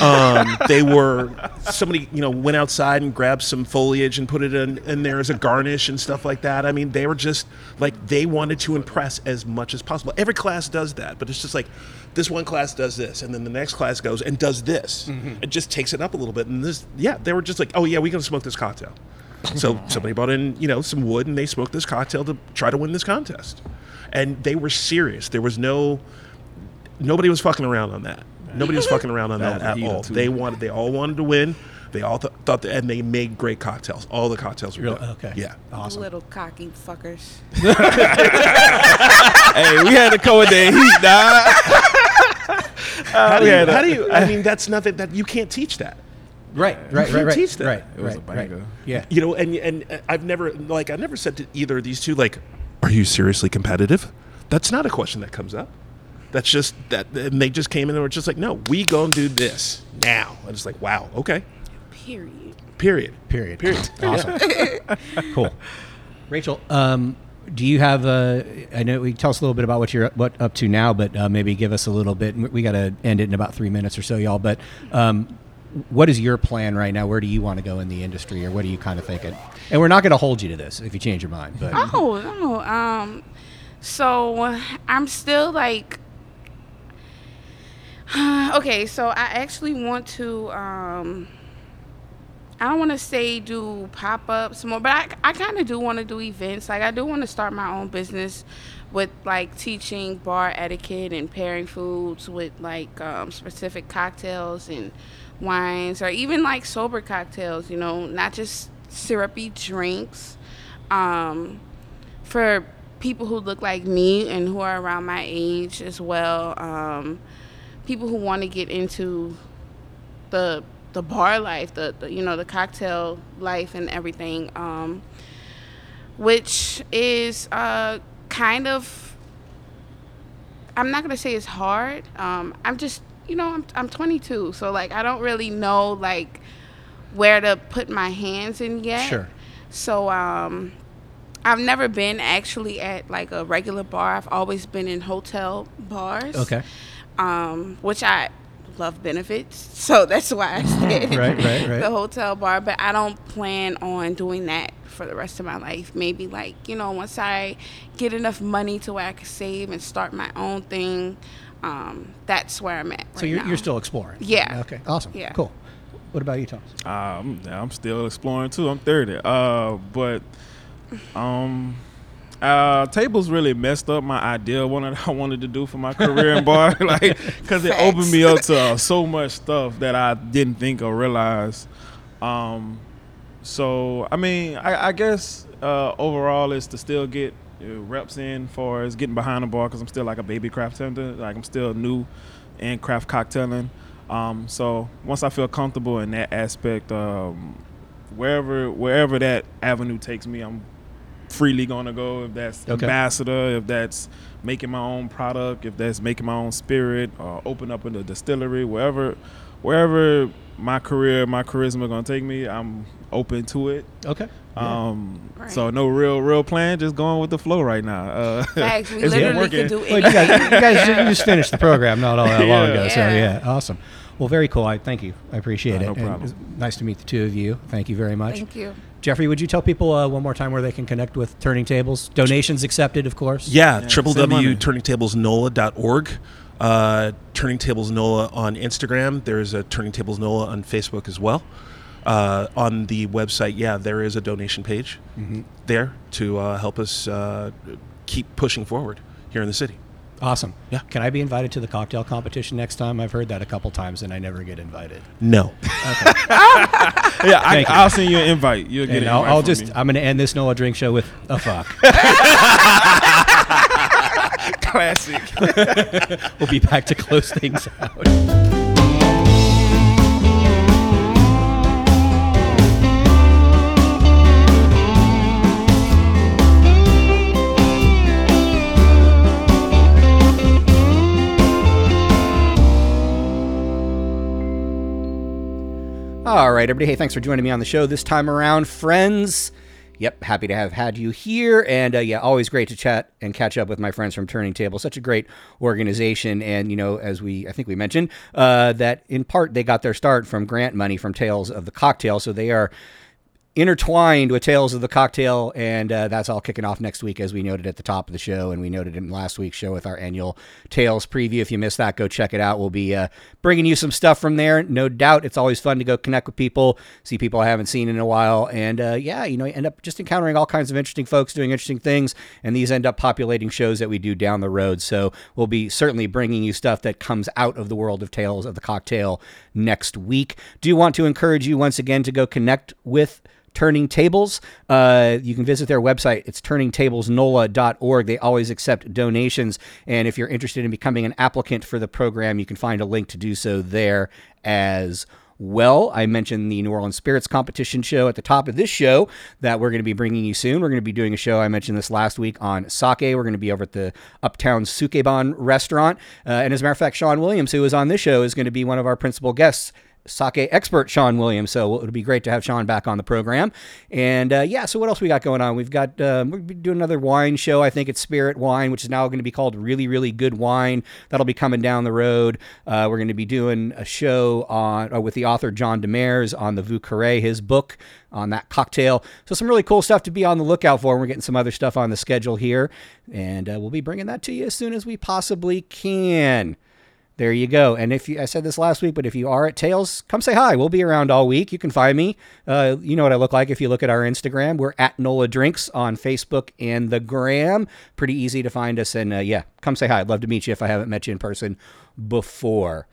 Um, they were somebody you know went outside and grabbed some foliage and put it in, in there as a garnish and stuff like that. I mean, they were just like they wanted to impress as much as possible. Every class does that, but it's just like this one class does this, and then the next class goes and does this. It just takes it up a little bit. And this, yeah, they were just like, oh yeah, we're gonna smoke this cocktail. So [laughs] somebody brought in, you know, some wood and they smoked this cocktail to try to win this contest. And they were serious. There was no nobody was fucking around on that. Nobody was fucking around on
That
that, at all.
too.
They wanted they all wanted to win. They all th- thought that, and they made great cocktails. All the cocktails were
Real-
good.
okay.
Yeah.
Awesome.
Little cocky fuckers. [laughs]
hey, we had to come with that heat, dog.
How do you, how do you I [laughs] mean that's nothing that you can't teach that.
Right, right,
You
right, right.
teach that.
Right,
It was
right,
a
right.
banger.
Yeah.
You know, and and uh, I've never like I never said to either of these two like, "Are you seriously competitive?" That's not a question that comes up. That's just that, and they just came in and were just like, "No, we gonna do this now." And it's like, "Wow, okay."
Period.
Period.
Period.
Period. [laughs]
Awesome. [laughs] cool. Rachel, um, do you have a? I know we tell us a little bit about what you're what up to now, but uh, maybe give us a little bit. We got to end it in about three minutes or so, y'all. But um, what is your plan right now? Where do you want to go in the industry, or what are you kind of thinking? And we're not going to hold you to this if you change your mind. But
Oh no. Um. So I'm still like. [sighs] okay, so I actually want to. Um, I don't want to say do pop ups more, but I, I kind of do want to do events. Like I do want to start my own business with like teaching bar etiquette and pairing foods with like um, specific cocktails and wines, or even like sober cocktails. You know, not just syrupy drinks. Um, for people who look like me and who are around my age as well. Um, people who want to get into the the bar life, the, the you know the cocktail life and everything, um, which is uh, kind of. I'm not gonna say it's hard. Um, I'm just you know I'm I'm 22, so like I don't really know like where to put my hands in yet.
Sure.
So um, I've never been actually at like a regular bar. I've always been in hotel bars.
okay,
Um, which I love benefits, [laughs] so that's why I said [laughs]
Right, right, right.
the hotel bar. But I don't plan on doing that for the rest of my life. Maybe like you know once I get enough money to where I can save and start my own thing. Um, that's where I'm at.
so
right
you're,
now.
you're still exploring.
Yeah.
Okay. Awesome.
Yeah.
Cool. What about you, Thomas?
Um, I'm still exploring too. I'm 30. Uh, but um, uh, tables really messed up my idea of what I [laughs] wanted to do for my career in bar, [laughs] like because it opened me up to uh, so much stuff that I didn't think or realize. Um, so I mean, I, I guess uh, overall is to still get uh, reps in for as getting behind the bar because I'm still like a baby craft tender, like I'm still new in craft cocktailing. Um, so once I feel comfortable in that aspect, um, wherever wherever that avenue takes me, I'm freely going to go. If that's
Okay.
ambassador, if that's making my own product, if that's making my own spirit, or open up in a distillery, wherever wherever my career, my charisma going to take me, I'm open to it.
Okay.
Um,
Right.
so no real real plan, just going with the flow right now. Uh,
Facts. We [laughs]
it's
literally
working.
can do
Well, you
anything.
guys, you guys you just [laughs] finished the program not all that long
Yeah.
ago. So
Yeah.
yeah, awesome. Well, very cool. I thank you. I appreciate
Uh,
it.
no problem.
it's nice to meet the two of you. Thank you very much.
Thank you.
Geoffrey, would you tell people uh, one more time where they can connect with Turning Tables? Donations accepted, of course.
Yeah,
Yeah, send money.
www.turningtablesnola.org. Uh, Turning Tables NOLA on Instagram. There's a Turning Tables NOLA on Facebook as well. Uh, on the website, yeah, there is a donation page there to uh, help us uh, keep pushing forward here in the city.
Awesome.
Yeah.
Can I be invited to the cocktail competition next time? I've heard that a couple times and I never get invited.
No. [laughs]
yeah, I,
Thank you.
I'll send you an invite. You'll get
And
an
I'll,
invite
I'll
from
just,
me.
I'm going to end this NOLA Drink show with a fuck. [laughs] [laughs]
Classic.
we'll be back to close things out. All right, everybody. Hey, thanks for joining me on the show this time around, friends. Yep, happy to have had you here. And uh, yeah, always great to chat and catch up with my friends from Turning Table. Such a great organization. And, you know, as we, I think we mentioned, uh, that in part they got their start from grant money from Tales of the Cocktail. So they are intertwined with Tales of the Cocktail, and uh, that's all kicking off next week, as we noted at the top of the show, and we noted in last week's show with our annual Tales preview. If you missed that, go check it out. We'll be uh, bringing you some stuff from there. No doubt, it's always fun to go connect with people, see people I haven't seen in a while, and uh, yeah, you know, you end up just encountering all kinds of interesting folks doing interesting things, and these end up populating shows that we do down the road. So we'll be certainly bringing you stuff that comes out of the world of Tales of the Cocktail next week. Do want to encourage you once again to go connect with Turning Tables. Uh, you can visit their website. It's turningtablesnola.org. They always accept donations. And if you're interested in becoming an applicant for the program, you can find a link to do so there as well. I mentioned the New Orleans Spirits Competition show at the top of this show that we're going to be bringing you soon. We're going to be doing a show, I mentioned this last week, on sake. We're going to be over at the Uptown Sukeban restaurant. Uh, and as a matter of fact, Sean Williams, who is on this show, is going to be one of our principal guests sake expert Sean Williams. So it would be great to have Sean back on the program. And uh, yeah, so what else we got going on? We've got uh, we're doing another wine show. I think it's Spirit Wine, which is now going to be called Really Really Good Wine. That'll be coming down the road. Uh, we're going to be doing a show on uh, with the author John Demers on the Vieux Carré, his book on that cocktail. So some really cool stuff to be on the lookout for. We're getting some other stuff on the schedule here, and uh, we'll be bringing that to you as soon as we possibly can there you go. And if you, I said this last week, but if you are at Tales, come say hi. We'll be around all week. You can find me. Uh, you know what I look like if you look at our Instagram. We're at Nola Drinks on Facebook and the Gram. Pretty easy to find us. And uh, yeah, come say hi. I'd love to meet you if I haven't met you in person before.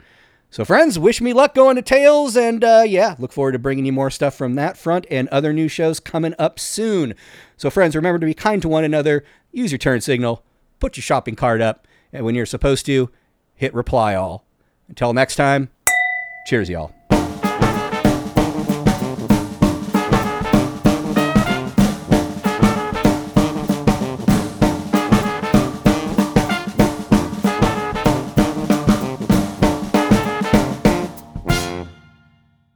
So, friends, wish me luck going to Tales. And uh, yeah, look forward to bringing you more stuff from that front and other new shows coming up soon. So, friends, remember to be kind to one another. Use your turn signal. Put your shopping cart up. And when you're supposed to, hit reply all. Until next time, cheers, y'all.